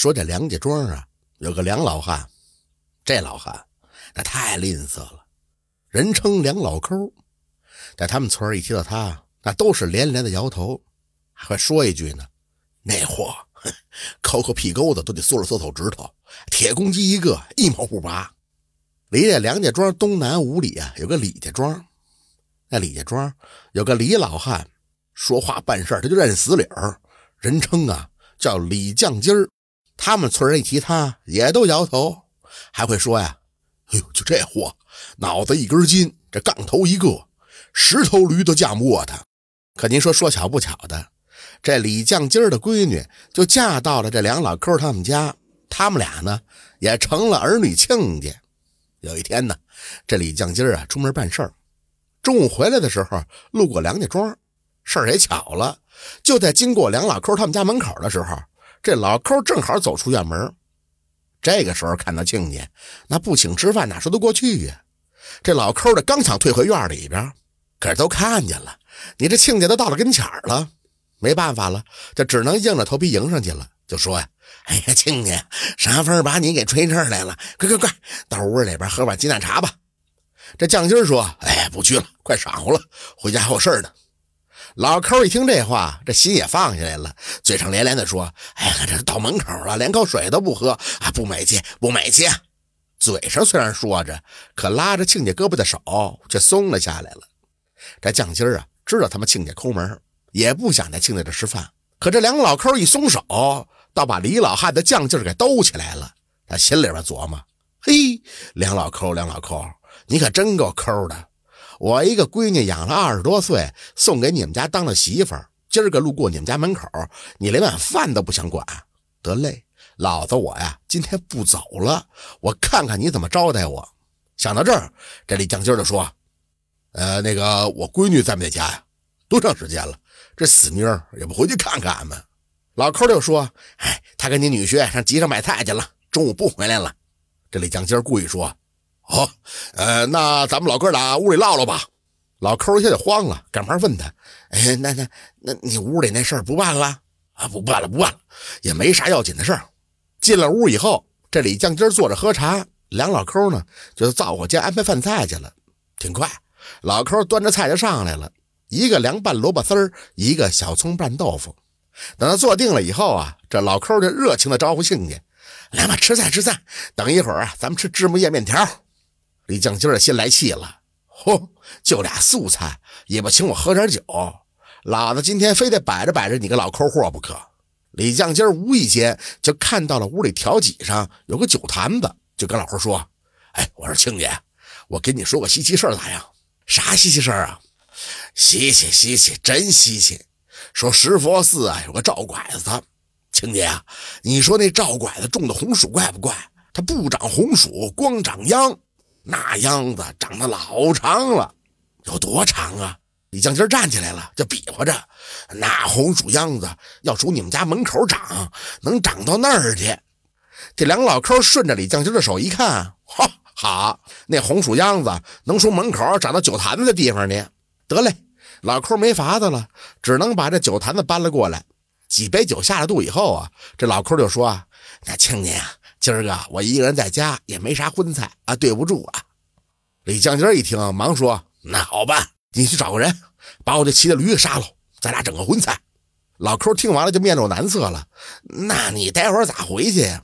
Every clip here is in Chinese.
说这梁家庄啊，有个梁老汉，这老汉那太吝啬了，人称梁老抠。在他们村一提到他，那都是连连的摇头，还说一句呢：“那货 抠抠屁沟子都得缩着缩手指头，铁公鸡一个，一毛不拔。”离这梁家庄东南五里啊，有个李家庄。那李家庄有个李老汉，说话办事他就认死理儿，人称啊叫李犟筋儿。他们村人一提他，也都摇头，还会说呀：“哎呦，就这货，脑子一根筋，这杠头一个，十头驴都架不过他。”可您说说巧不巧的，这李将今儿的闺女就嫁到了这梁老抠他们家，他们俩呢也成了儿女亲家。有一天呢，这李将今儿啊出门办事儿。中午回来的时候，路过梁家庄，事儿也巧了，就在经过梁老抠他们家门口的时候，这老抠正好走出院门。这个时候看到亲家，那不请吃饭哪说得过去呀？这老抠的刚想退回院里边，可是都看见了，你这亲家都到了跟前了，没办法了，就只能硬着头皮迎上去了，就说呀：“哎呀，亲家，啥风把你给吹这儿来了？快快快，到屋里边喝碗鸡蛋茶吧。”这犟筋说：“哎，不去了，快晌午了，回家还有事呢。”老抠一听这话，这心也放下来了，嘴上连连的说：“哎呀，这到门口了，连口水都不喝啊，不美气，不美气。”嘴上虽然说着，可拉着亲家胳膊的手却松了下来了。这犟筋啊，知道他们亲家抠门，也不想在亲家这吃饭。可这两老抠一松手，倒把李老汉的犟劲给兜起来了。他心里边琢磨：“嘿，梁老抠，梁老抠。”你可真够抠的！我一个闺女养了二十多岁，送给你们家当了媳妇，今儿个路过你们家门口，你连碗饭都不想管。得嘞，老子我呀，今天不走了，我看看你怎么招待我。想到这儿，这李将军就说：“呃，那个我闺女在没在家呀？多长时间了？这死妞也不回去看看俺们。”老抠就说：“哎，他跟你女婿上集上买菜去了，中午不回来了。”这李将军故意说。好，呃，那咱们老哥俩屋里唠唠吧。老抠一下就慌了，赶忙问他：“哎，那那那你屋里那事儿不办了？啊，不办了，不办了，也没啥要紧的事儿。”进了屋以后，这李将军坐着喝茶，梁老抠呢就灶火间安排饭菜去了。挺快，老抠端着菜就上来了，一个凉拌萝卜丝儿，一个小葱拌豆腐。等他坐定了以后啊，这老抠就热情的招呼亲家：“来吧，吃菜吃菜。等一会儿啊，咱们吃芝麻叶面条。”李犟筋儿心来气了，嚯，就俩素菜也不请我喝点酒，老子今天非得摆着摆着你个老抠货不可。李犟筋儿无意间就看到了屋里条几上有个酒坛子，就跟老抠说：“哎，我说亲家，我跟你说个稀奇事儿咋样？啥稀奇事儿啊？稀奇稀奇，真稀奇！说石佛寺啊有个赵拐子，亲家呀，你说那赵拐子种的红薯怪不怪？他不长红薯，光长秧。”那秧子长得老长了，有多长啊？李将军站起来了，就比划着，那红薯秧子要数你们家门口长，能长到那儿去。这两老抠顺着李将军的手一看，哈，好，那红薯秧子能从门口长到酒坛子的地方呢。得嘞，老抠没法子了，只能把这酒坛子搬了过来。几杯酒下了肚以后啊，这老抠就说：“那亲家呀。”今儿个我一个人在家，也没啥荤菜啊，对不住啊。李将军一听，忙说：“那好办，你去找个人，把我这骑的驴给杀了，咱俩整个荤菜。”老抠听完了就面露难色了。那你待会儿咋回去呀？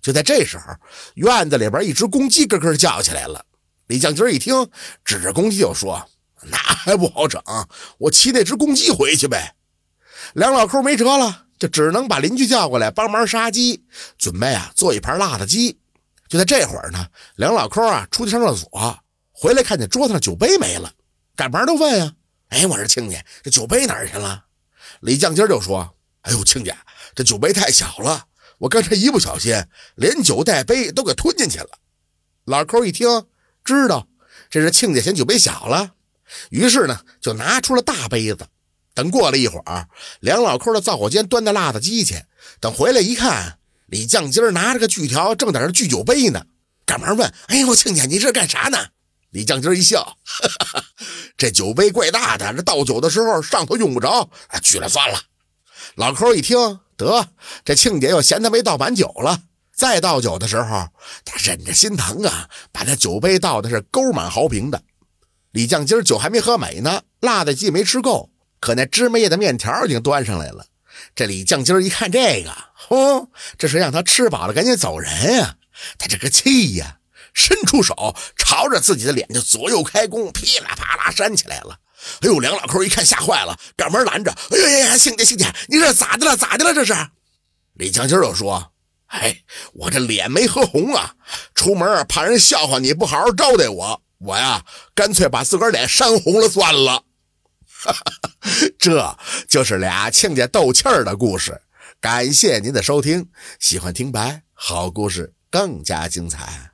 就在这时候，院子里边一只公鸡咯咯叫起来了。李将军一听，指着公鸡就说：“那还不好整，我骑那只公鸡回去呗。”梁老抠没辙了。就只能把邻居叫过来帮忙杀鸡，准备啊做一盘辣子鸡。就在这会儿呢，梁老抠啊出去上厕所，回来看见桌子上酒杯没了，赶忙都问呀：“哎，我说亲家，这酒杯哪去了？”李犟筋就说：“哎呦，亲家，这酒杯太小了，我刚才一不小心连酒带杯都给吞进去了。”老抠一听，知道这是亲家嫌酒杯小了，于是呢就拿出了大杯子。等过了一会儿，梁老抠的灶火间端着辣子鸡去。等回来一看，李犟筋拿着个锯条，正在那锯酒杯呢。赶忙问：“哎呦，亲家，你这干啥呢？”李犟筋一笑：“哈哈，这酒杯怪大的，这倒酒的时候上头用不着，啊锯了算了。”老抠一听，得，这庆姐又嫌他没倒满酒了。再倒酒的时候，他忍着心疼啊，把那酒杯倒的是勾满豪瓶的。李酱今酒还没喝美呢，辣子鸡没吃够，可那芝麻叶的面条已经端上来了。这李将今儿一看这个，哼，这是让他吃饱了赶紧走人呀！他这个气呀，伸出手朝着自己的脸就左右开弓，噼里啪啦扇起来了。哎呦，梁老抠一看吓坏了，赶忙拦着：“哎呀呀，兄弟兄弟，你这咋的了？咋的了？这是？”李将军又说：“哎，我这脸没喝红啊，出门怕人笑话你不好好招待我，我呀干脆把自个儿脸扇红了算了。”哈哈这就是俩亲家斗气儿的故事。感谢您的收听，喜欢听白好故事更加精彩。